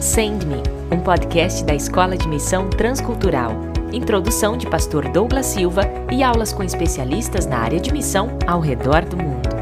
Send Me, um podcast da Escola de Missão Transcultural. Introdução de Pastor Douglas Silva e aulas com especialistas na área de missão ao redor do mundo.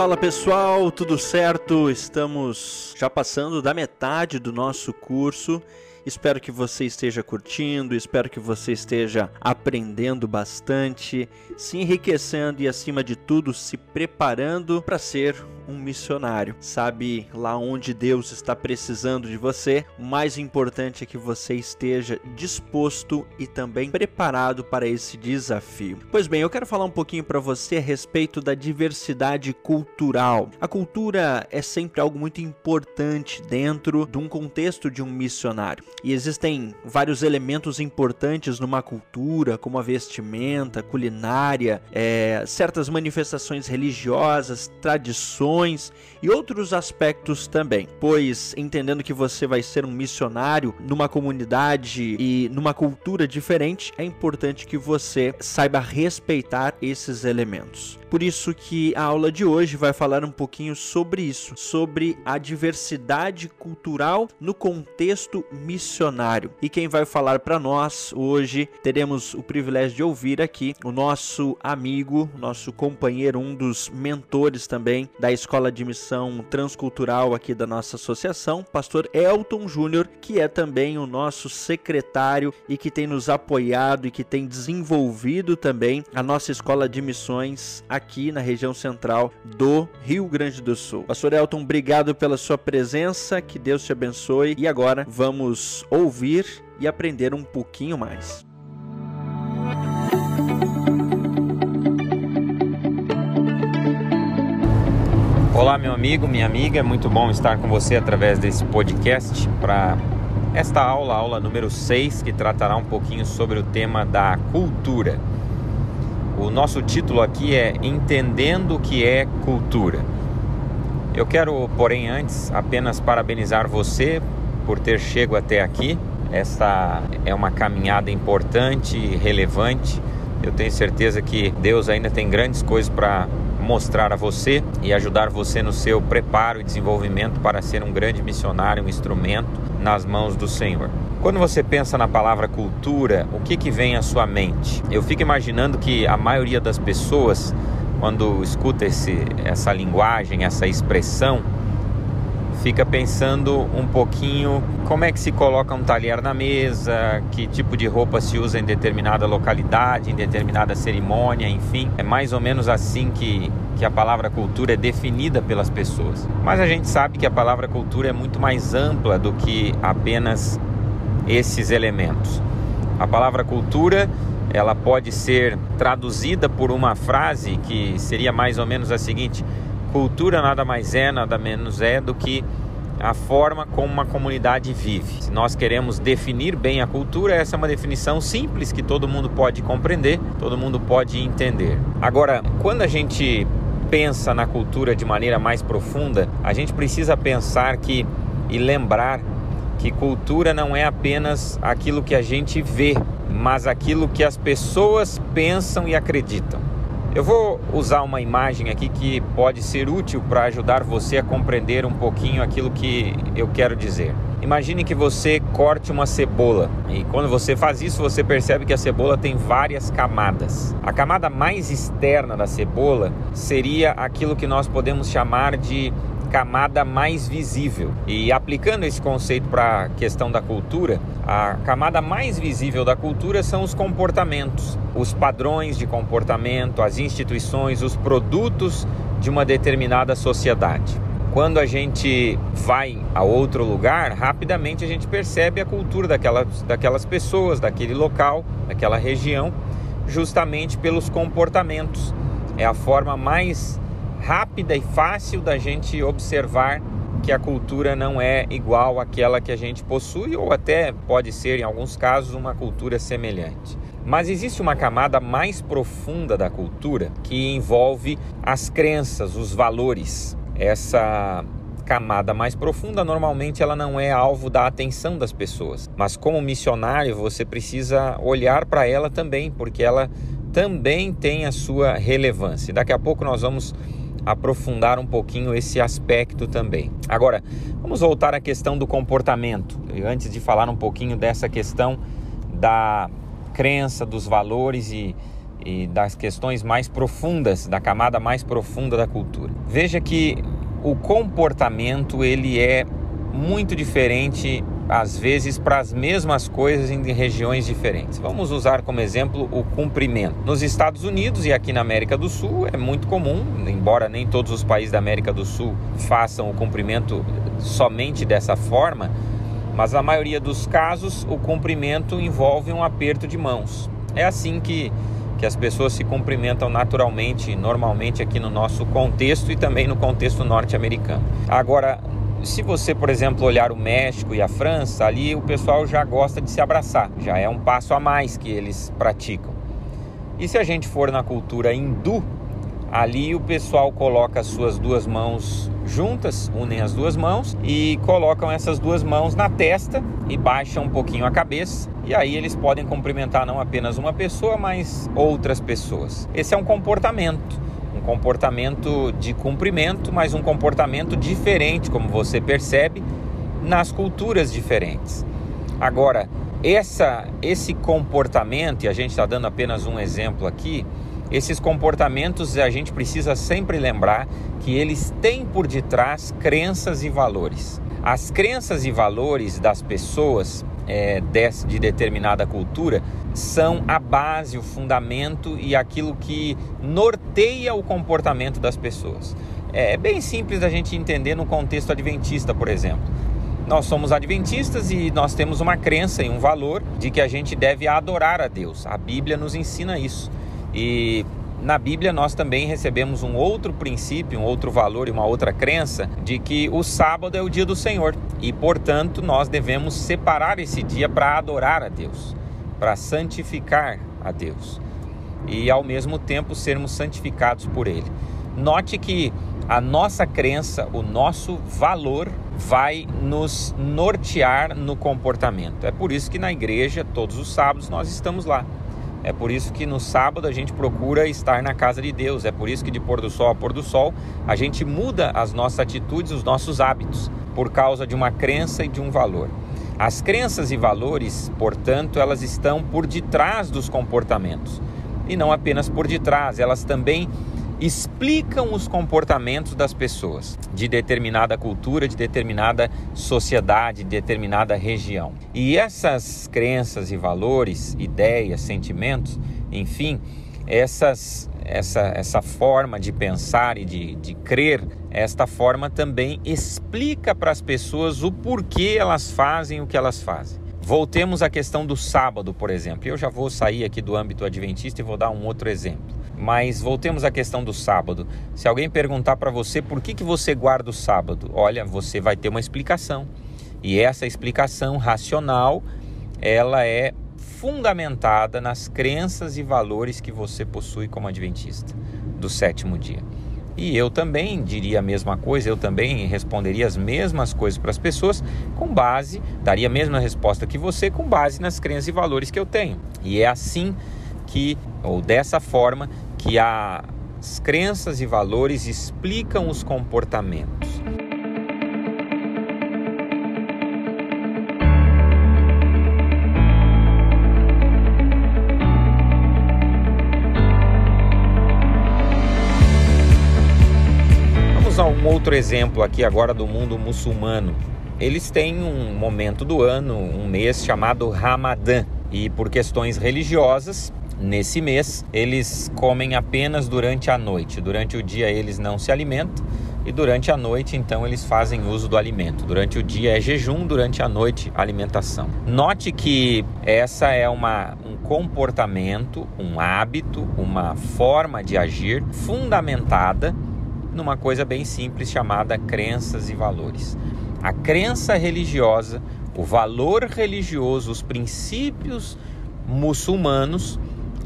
Fala pessoal, tudo certo? Estamos já passando da metade do nosso curso. Espero que você esteja curtindo, espero que você esteja aprendendo bastante, se enriquecendo e, acima de tudo, se preparando para ser um missionário. Sabe lá onde Deus está precisando de você? O mais importante é que você esteja disposto e também preparado para esse desafio. Pois bem, eu quero falar um pouquinho para você a respeito da diversidade cultural. A cultura é sempre algo muito importante dentro de um contexto de um missionário. E existem vários elementos importantes numa cultura, como a vestimenta, culinária, é, certas manifestações religiosas, tradições e outros aspectos também. Pois, entendendo que você vai ser um missionário numa comunidade e numa cultura diferente, é importante que você saiba respeitar esses elementos. Por isso que a aula de hoje vai falar um pouquinho sobre isso, sobre a diversidade cultural no contexto missionário. E quem vai falar para nós hoje, teremos o privilégio de ouvir aqui o nosso amigo, nosso companheiro, um dos mentores também da Escola de Missão Transcultural aqui da nossa associação, pastor Elton Júnior, que é também o nosso secretário e que tem nos apoiado e que tem desenvolvido também a nossa Escola de Missões aqui na região central do Rio Grande do Sul. Pastor Elton, obrigado pela sua presença, que Deus te abençoe. E agora vamos ouvir e aprender um pouquinho mais. Meu amigo, minha amiga, é muito bom estar com você através desse podcast para esta aula, aula número 6, que tratará um pouquinho sobre o tema da cultura. O nosso título aqui é Entendendo o que é cultura. Eu quero, porém, antes apenas parabenizar você por ter chego até aqui. Esta é uma caminhada importante relevante. Eu tenho certeza que Deus ainda tem grandes coisas para mostrar a você e ajudar você no seu preparo e desenvolvimento para ser um grande missionário, um instrumento nas mãos do Senhor. Quando você pensa na palavra cultura, o que, que vem à sua mente? Eu fico imaginando que a maioria das pessoas, quando escuta esse, essa linguagem, essa expressão, fica pensando um pouquinho como é que se coloca um talher na mesa, que tipo de roupa se usa em determinada localidade, em determinada cerimônia, enfim. É mais ou menos assim que, que a palavra cultura é definida pelas pessoas. Mas a gente sabe que a palavra cultura é muito mais ampla do que apenas esses elementos. A palavra cultura ela pode ser traduzida por uma frase que seria mais ou menos a seguinte: cultura nada mais é, nada menos é do que a forma como uma comunidade vive. Se nós queremos definir bem a cultura, essa é uma definição simples que todo mundo pode compreender, todo mundo pode entender. Agora, quando a gente pensa na cultura de maneira mais profunda, a gente precisa pensar que e lembrar que cultura não é apenas aquilo que a gente vê, mas aquilo que as pessoas pensam e acreditam. Eu vou usar uma imagem aqui que pode ser útil para ajudar você a compreender um pouquinho aquilo que eu quero dizer. Imagine que você corte uma cebola e quando você faz isso, você percebe que a cebola tem várias camadas. A camada mais externa da cebola seria aquilo que nós podemos chamar de camada mais visível. E aplicando esse conceito para a questão da cultura, a camada mais visível da cultura são os comportamentos, os padrões de comportamento, as instituições, os produtos de uma determinada sociedade. Quando a gente vai a outro lugar, rapidamente a gente percebe a cultura daquelas, daquelas pessoas, daquele local, daquela região, justamente pelos comportamentos. É a forma mais rápida e fácil da gente observar que a cultura não é igual àquela que a gente possui, ou até pode ser, em alguns casos, uma cultura semelhante. Mas existe uma camada mais profunda da cultura que envolve as crenças, os valores. Essa camada mais profunda, normalmente ela não é alvo da atenção das pessoas. Mas como missionário, você precisa olhar para ela também, porque ela também tem a sua relevância. Daqui a pouco nós vamos aprofundar um pouquinho esse aspecto também. Agora, vamos voltar à questão do comportamento. Antes de falar um pouquinho dessa questão da crença, dos valores e, e das questões mais profundas, da camada mais profunda da cultura. Veja que o comportamento ele é muito diferente às vezes para as mesmas coisas em regiões diferentes. Vamos usar como exemplo o cumprimento. Nos Estados Unidos e aqui na América do Sul é muito comum, embora nem todos os países da América do Sul façam o cumprimento somente dessa forma, mas na maioria dos casos o cumprimento envolve um aperto de mãos. É assim que que as pessoas se cumprimentam naturalmente, normalmente aqui no nosso contexto e também no contexto norte-americano. Agora, se você, por exemplo, olhar o México e a França, ali o pessoal já gosta de se abraçar, já é um passo a mais que eles praticam. E se a gente for na cultura hindu, ali o pessoal coloca as suas duas mãos juntas, unem as duas mãos e colocam essas duas mãos na testa e baixam um pouquinho a cabeça. E aí eles podem cumprimentar não apenas uma pessoa, mas outras pessoas. Esse é um comportamento um comportamento de cumprimento, mas um comportamento diferente, como você percebe, nas culturas diferentes. Agora, essa, esse comportamento, e a gente está dando apenas um exemplo aqui, esses comportamentos a gente precisa sempre lembrar que eles têm por detrás crenças e valores. As crenças e valores das pessoas é, de, de determinada cultura são a base, o fundamento e aquilo que norteia o comportamento das pessoas. É bem simples da gente entender no contexto adventista, por exemplo. Nós somos adventistas e nós temos uma crença e um valor de que a gente deve adorar a Deus. A Bíblia nos ensina isso. E na Bíblia nós também recebemos um outro princípio, um outro valor e uma outra crença de que o sábado é o dia do Senhor e, portanto, nós devemos separar esse dia para adorar a Deus, para santificar a Deus e ao mesmo tempo sermos santificados por Ele. Note que a nossa crença, o nosso valor vai nos nortear no comportamento. É por isso que na igreja, todos os sábados, nós estamos lá é por isso que no sábado a gente procura estar na casa de Deus. É por isso que de pôr do sol a pôr do sol a gente muda as nossas atitudes, os nossos hábitos, por causa de uma crença e de um valor. As crenças e valores, portanto, elas estão por detrás dos comportamentos. E não apenas por detrás, elas também explicam os comportamentos das pessoas de determinada cultura, de determinada sociedade, de determinada região. E essas crenças e valores, ideias, sentimentos, enfim, essas, essa, essa forma de pensar e de, de crer, esta forma também explica para as pessoas o porquê elas fazem o que elas fazem. Voltemos à questão do sábado, por exemplo. Eu já vou sair aqui do âmbito adventista e vou dar um outro exemplo. Mas voltemos à questão do sábado. Se alguém perguntar para você por que, que você guarda o sábado, olha, você vai ter uma explicação. E essa explicação racional, ela é fundamentada nas crenças e valores que você possui como adventista do sétimo dia. E eu também diria a mesma coisa, eu também responderia as mesmas coisas para as pessoas com base, daria a mesma resposta que você com base nas crenças e valores que eu tenho. E é assim que, ou dessa forma, que as crenças e valores explicam os comportamentos. Um outro exemplo aqui agora do mundo muçulmano. Eles têm um momento do ano, um mês chamado Ramadã, e por questões religiosas Nesse mês, eles comem apenas durante a noite. Durante o dia, eles não se alimentam e durante a noite, então, eles fazem uso do alimento. Durante o dia é jejum, durante a noite, alimentação. Note que essa é uma, um comportamento, um hábito, uma forma de agir fundamentada numa coisa bem simples chamada crenças e valores. A crença religiosa, o valor religioso, os princípios muçulmanos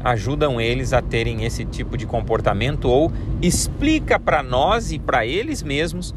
ajudam eles a terem esse tipo de comportamento ou explica para nós e para eles mesmos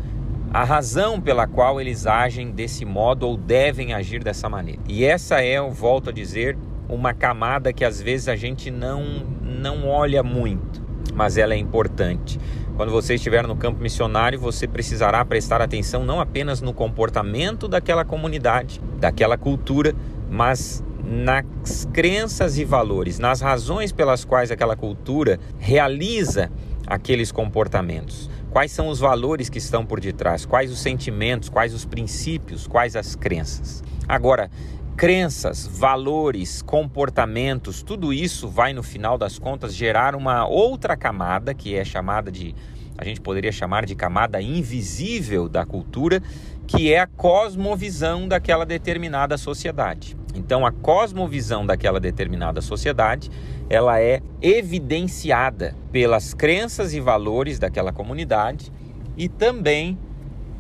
a razão pela qual eles agem desse modo ou devem agir dessa maneira. E essa é, eu volto a dizer, uma camada que às vezes a gente não, não olha muito, mas ela é importante. Quando você estiver no campo missionário, você precisará prestar atenção não apenas no comportamento daquela comunidade, daquela cultura, mas nas crenças e valores, nas razões pelas quais aquela cultura realiza aqueles comportamentos. Quais são os valores que estão por detrás? Quais os sentimentos? Quais os princípios? Quais as crenças? Agora, crenças, valores, comportamentos, tudo isso vai no final das contas gerar uma outra camada que é chamada de a gente poderia chamar de camada invisível da cultura, que é a cosmovisão daquela determinada sociedade. Então, a cosmovisão daquela determinada sociedade, ela é evidenciada pelas crenças e valores daquela comunidade e também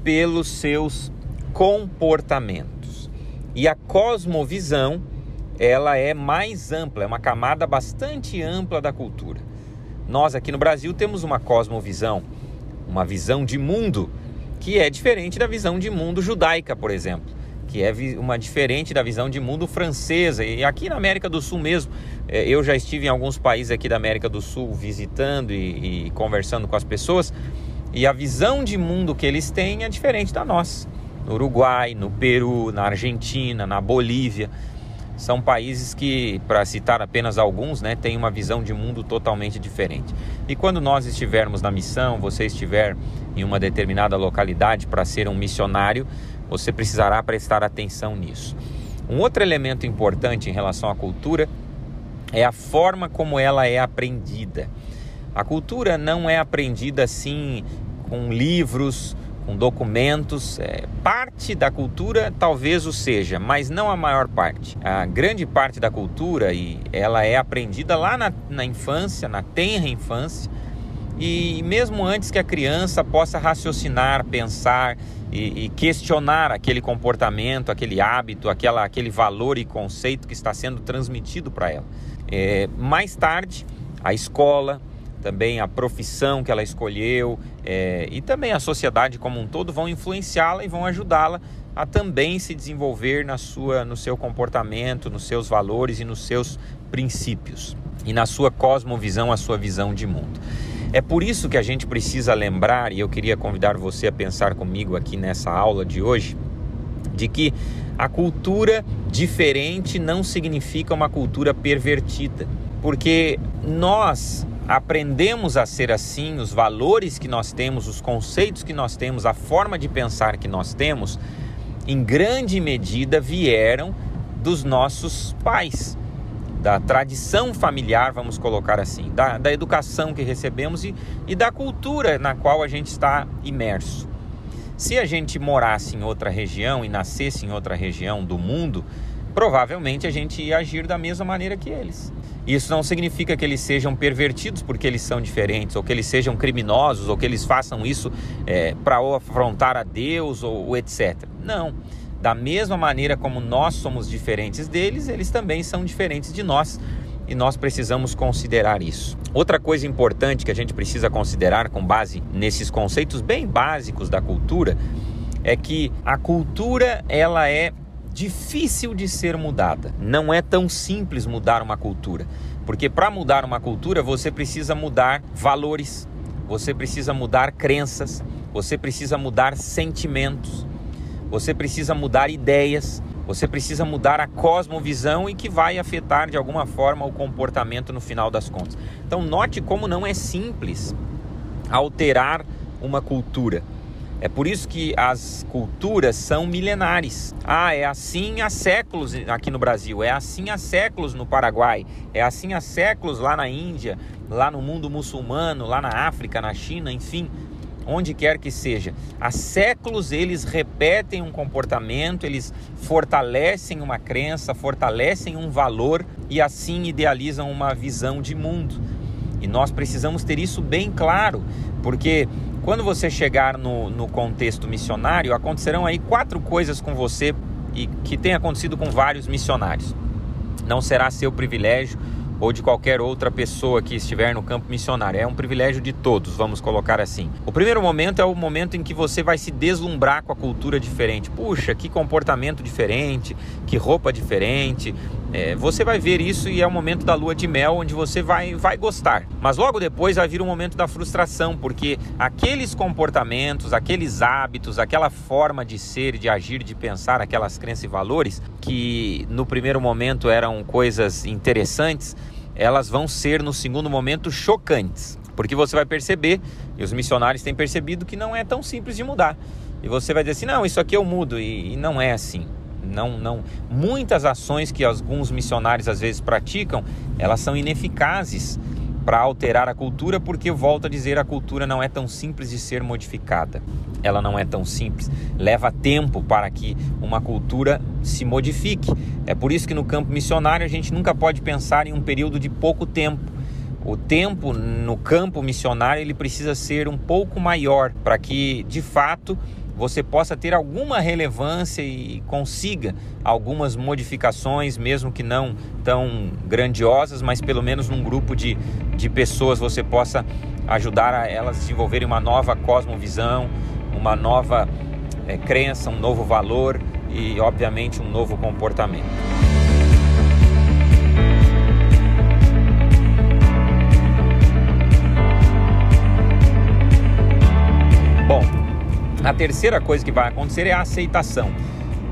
pelos seus comportamentos. E a cosmovisão, ela é mais ampla, é uma camada bastante ampla da cultura. Nós aqui no Brasil temos uma cosmovisão, uma visão de mundo que é diferente da visão de mundo judaica, por exemplo que é uma diferente da visão de mundo francesa. E aqui na América do Sul mesmo, é, eu já estive em alguns países aqui da América do Sul visitando e, e conversando com as pessoas, e a visão de mundo que eles têm é diferente da nossa. No Uruguai, no Peru, na Argentina, na Bolívia. São países que, para citar apenas alguns, né, têm uma visão de mundo totalmente diferente. E quando nós estivermos na missão, você estiver em uma determinada localidade para ser um missionário, você precisará prestar atenção nisso. Um outro elemento importante em relação à cultura é a forma como ela é aprendida. A cultura não é aprendida assim com livros, com documentos. É, parte da cultura talvez o seja, mas não a maior parte. A grande parte da cultura e ela é aprendida lá na, na infância, na tenra infância, e mesmo antes que a criança possa raciocinar, pensar e, e, questionar aquele comportamento, aquele hábito, aquela, aquele valor e conceito que está sendo transmitido para ela. É, mais tarde, a escola, também a profissão que ela escolheu é, e também a sociedade como um todo vão influenciá-la e vão ajudá-la a também se desenvolver na sua, no seu comportamento, nos seus valores e nos seus princípios e na sua cosmovisão, a sua visão de mundo. É por isso que a gente precisa lembrar, e eu queria convidar você a pensar comigo aqui nessa aula de hoje, de que a cultura diferente não significa uma cultura pervertida, porque nós aprendemos a ser assim, os valores que nós temos, os conceitos que nós temos, a forma de pensar que nós temos, em grande medida vieram dos nossos pais da tradição familiar, vamos colocar assim, da, da educação que recebemos e, e da cultura na qual a gente está imerso. Se a gente morasse em outra região e nascesse em outra região do mundo, provavelmente a gente ia agir da mesma maneira que eles. Isso não significa que eles sejam pervertidos porque eles são diferentes, ou que eles sejam criminosos, ou que eles façam isso é, para afrontar a Deus, ou, ou etc. Não. Da mesma maneira como nós somos diferentes deles, eles também são diferentes de nós e nós precisamos considerar isso. Outra coisa importante que a gente precisa considerar com base nesses conceitos bem básicos da cultura é que a cultura ela é difícil de ser mudada. Não é tão simples mudar uma cultura, porque para mudar uma cultura você precisa mudar valores, você precisa mudar crenças, você precisa mudar sentimentos você precisa mudar ideias, você precisa mudar a cosmovisão e que vai afetar de alguma forma o comportamento no final das contas. Então, note como não é simples alterar uma cultura. É por isso que as culturas são milenares. Ah, é assim há séculos aqui no Brasil, é assim há séculos no Paraguai, é assim há séculos lá na Índia, lá no mundo muçulmano, lá na África, na China, enfim onde quer que seja. Há séculos eles repetem um comportamento, eles fortalecem uma crença, fortalecem um valor e assim idealizam uma visão de mundo. E nós precisamos ter isso bem claro, porque quando você chegar no, no contexto missionário, acontecerão aí quatro coisas com você e que tem acontecido com vários missionários. Não será seu privilégio ou de qualquer outra pessoa que estiver no campo missionário. É um privilégio de todos, vamos colocar assim. O primeiro momento é o momento em que você vai se deslumbrar com a cultura diferente. Puxa, que comportamento diferente, que roupa diferente. É, você vai ver isso e é o momento da lua de mel onde você vai, vai gostar. Mas logo depois vai vir o momento da frustração, porque aqueles comportamentos, aqueles hábitos, aquela forma de ser, de agir, de pensar, aquelas crenças e valores que no primeiro momento eram coisas interessantes, elas vão ser no segundo momento chocantes. Porque você vai perceber, e os missionários têm percebido, que não é tão simples de mudar. E você vai dizer assim: não, isso aqui eu mudo, e, e não é assim. Não, não. Muitas ações que alguns missionários às vezes praticam, elas são ineficazes para alterar a cultura, porque volto a dizer, a cultura não é tão simples de ser modificada. Ela não é tão simples. Leva tempo para que uma cultura se modifique. É por isso que no campo missionário a gente nunca pode pensar em um período de pouco tempo. O tempo no campo missionário ele precisa ser um pouco maior para que de fato você possa ter alguma relevância e consiga algumas modificações, mesmo que não tão grandiosas, mas pelo menos num grupo de, de pessoas você possa ajudar a elas desenvolverem uma nova cosmovisão, uma nova é, crença, um novo valor e, obviamente, um novo comportamento. A terceira coisa que vai acontecer é a aceitação.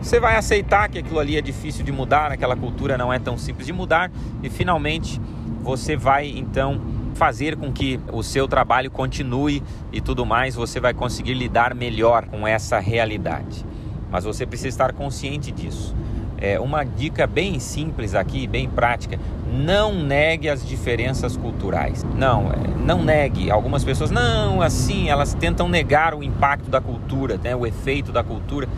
Você vai aceitar que aquilo ali é difícil de mudar, aquela cultura não é tão simples de mudar e finalmente você vai então fazer com que o seu trabalho continue e tudo mais, você vai conseguir lidar melhor com essa realidade. Mas você precisa estar consciente disso. É uma dica bem simples aqui, bem prática: não negue as diferenças culturais. Não, é, não negue. Algumas pessoas, não, assim, elas tentam negar o impacto da cultura, né, o efeito da cultura.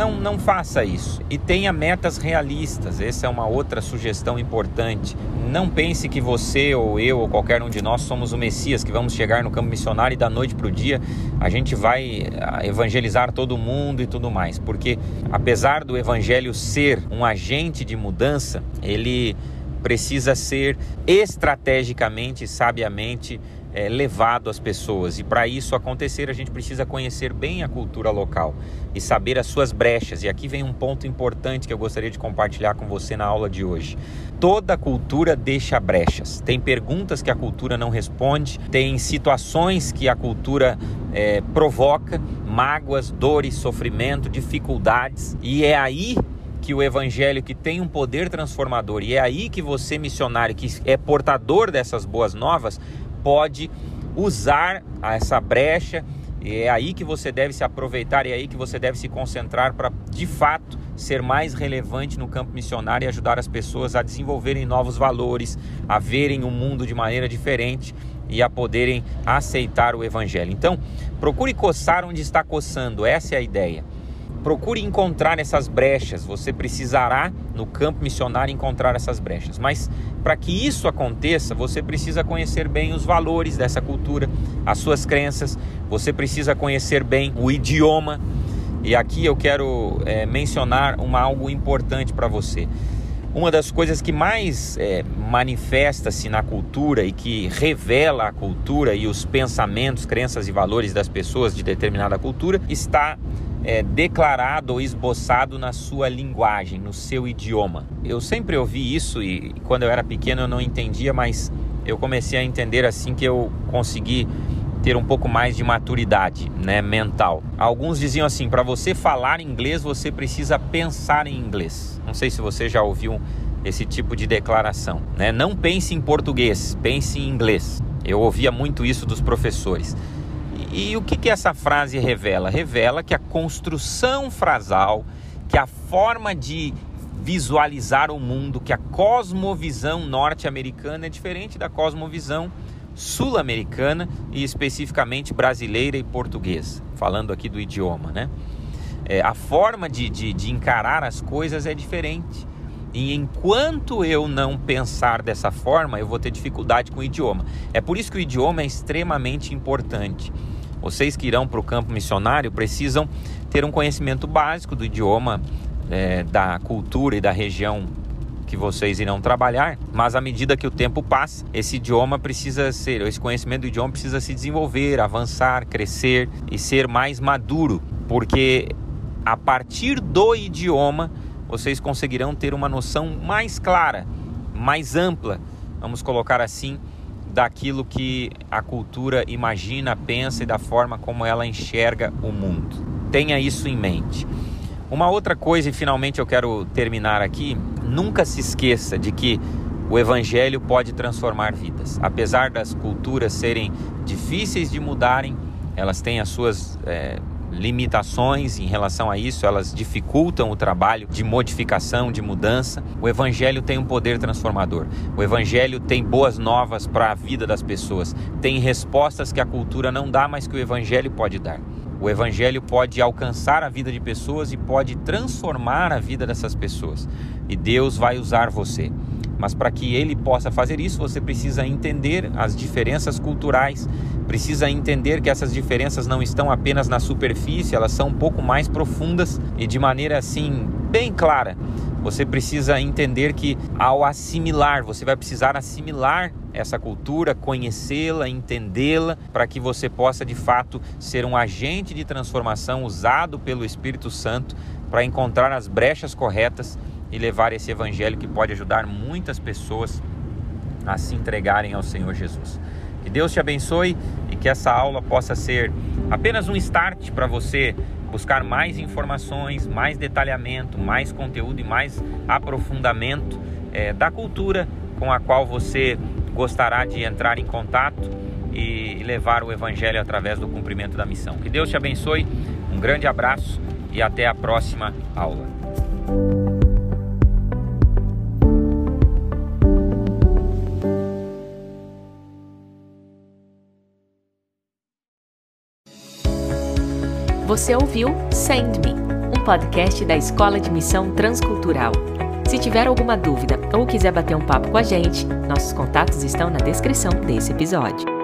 Não, não faça isso. E tenha metas realistas. Essa é uma outra sugestão importante. Não pense que você ou eu ou qualquer um de nós somos o Messias, que vamos chegar no campo missionário e da noite para o dia a gente vai ah, evangelizar todo mundo e tudo mais. Porque apesar do evangelho ser um agente de mudança, ele precisa ser estrategicamente, sabiamente é, levado às pessoas. E para isso acontecer, a gente precisa conhecer bem a cultura local e saber as suas brechas. E aqui vem um ponto importante que eu gostaria de compartilhar com você na aula de hoje. Toda cultura deixa brechas. Tem perguntas que a cultura não responde, tem situações que a cultura é, provoca, mágoas, dores, sofrimento, dificuldades, e é aí que o evangelho que tem um poder transformador e é aí que você missionário que é portador dessas boas novas pode usar essa brecha e é aí que você deve se aproveitar e é aí que você deve se concentrar para de fato ser mais relevante no campo missionário e ajudar as pessoas a desenvolverem novos valores, a verem o mundo de maneira diferente e a poderem aceitar o evangelho. Então, procure coçar onde está coçando, essa é a ideia. Procure encontrar essas brechas. Você precisará, no campo missionário, encontrar essas brechas. Mas para que isso aconteça, você precisa conhecer bem os valores dessa cultura, as suas crenças. Você precisa conhecer bem o idioma. E aqui eu quero é, mencionar uma, algo importante para você. Uma das coisas que mais é, manifesta-se na cultura e que revela a cultura e os pensamentos, crenças e valores das pessoas de determinada cultura está é, declarado ou esboçado na sua linguagem, no seu idioma. Eu sempre ouvi isso e quando eu era pequeno eu não entendia, mas eu comecei a entender assim que eu consegui ter um pouco mais de maturidade, né, mental. Alguns diziam assim: para você falar inglês você precisa pensar em inglês. Não sei se você já ouviu esse tipo de declaração, né? Não pense em português, pense em inglês. Eu ouvia muito isso dos professores. E o que, que essa frase revela? Revela que a construção frasal, que a forma de visualizar o mundo, que a cosmovisão norte-americana é diferente da cosmovisão sul-americana e especificamente brasileira e portuguesa, falando aqui do idioma, né? É, a forma de, de, de encarar as coisas é diferente. E enquanto eu não pensar dessa forma, eu vou ter dificuldade com o idioma. É por isso que o idioma é extremamente importante. Vocês que irão para o campo missionário precisam ter um conhecimento básico do idioma, é, da cultura e da região que vocês irão trabalhar, mas à medida que o tempo passa, esse idioma precisa ser, esse conhecimento do idioma precisa se desenvolver, avançar, crescer e ser mais maduro, porque a partir do idioma vocês conseguirão ter uma noção mais clara, mais ampla, vamos colocar assim, daquilo que a cultura imagina, pensa e da forma como ela enxerga o mundo. Tenha isso em mente. Uma outra coisa, e finalmente eu quero terminar aqui, nunca se esqueça de que o Evangelho pode transformar vidas. Apesar das culturas serem difíceis de mudarem, elas têm as suas é, limitações em relação a isso, elas dificultam o trabalho de modificação, de mudança. O Evangelho tem um poder transformador. O Evangelho tem boas novas para a vida das pessoas, tem respostas que a cultura não dá, mas que o Evangelho pode dar. O Evangelho pode alcançar a vida de pessoas e pode transformar a vida dessas pessoas. E Deus vai usar você. Mas para que ele possa fazer isso, você precisa entender as diferenças culturais, precisa entender que essas diferenças não estão apenas na superfície, elas são um pouco mais profundas e de maneira assim bem clara. Você precisa entender que ao assimilar, você vai precisar assimilar essa cultura, conhecê-la, entendê-la, para que você possa de fato ser um agente de transformação usado pelo Espírito Santo para encontrar as brechas corretas e levar esse evangelho que pode ajudar muitas pessoas a se entregarem ao Senhor Jesus. Que Deus te abençoe e que essa aula possa ser apenas um start para você buscar mais informações, mais detalhamento, mais conteúdo e mais aprofundamento é, da cultura com a qual você gostará de entrar em contato e levar o Evangelho através do cumprimento da missão. Que Deus te abençoe, um grande abraço e até a próxima aula. Você ouviu Send Me, um podcast da Escola de Missão Transcultural. Se tiver alguma dúvida ou quiser bater um papo com a gente, nossos contatos estão na descrição desse episódio.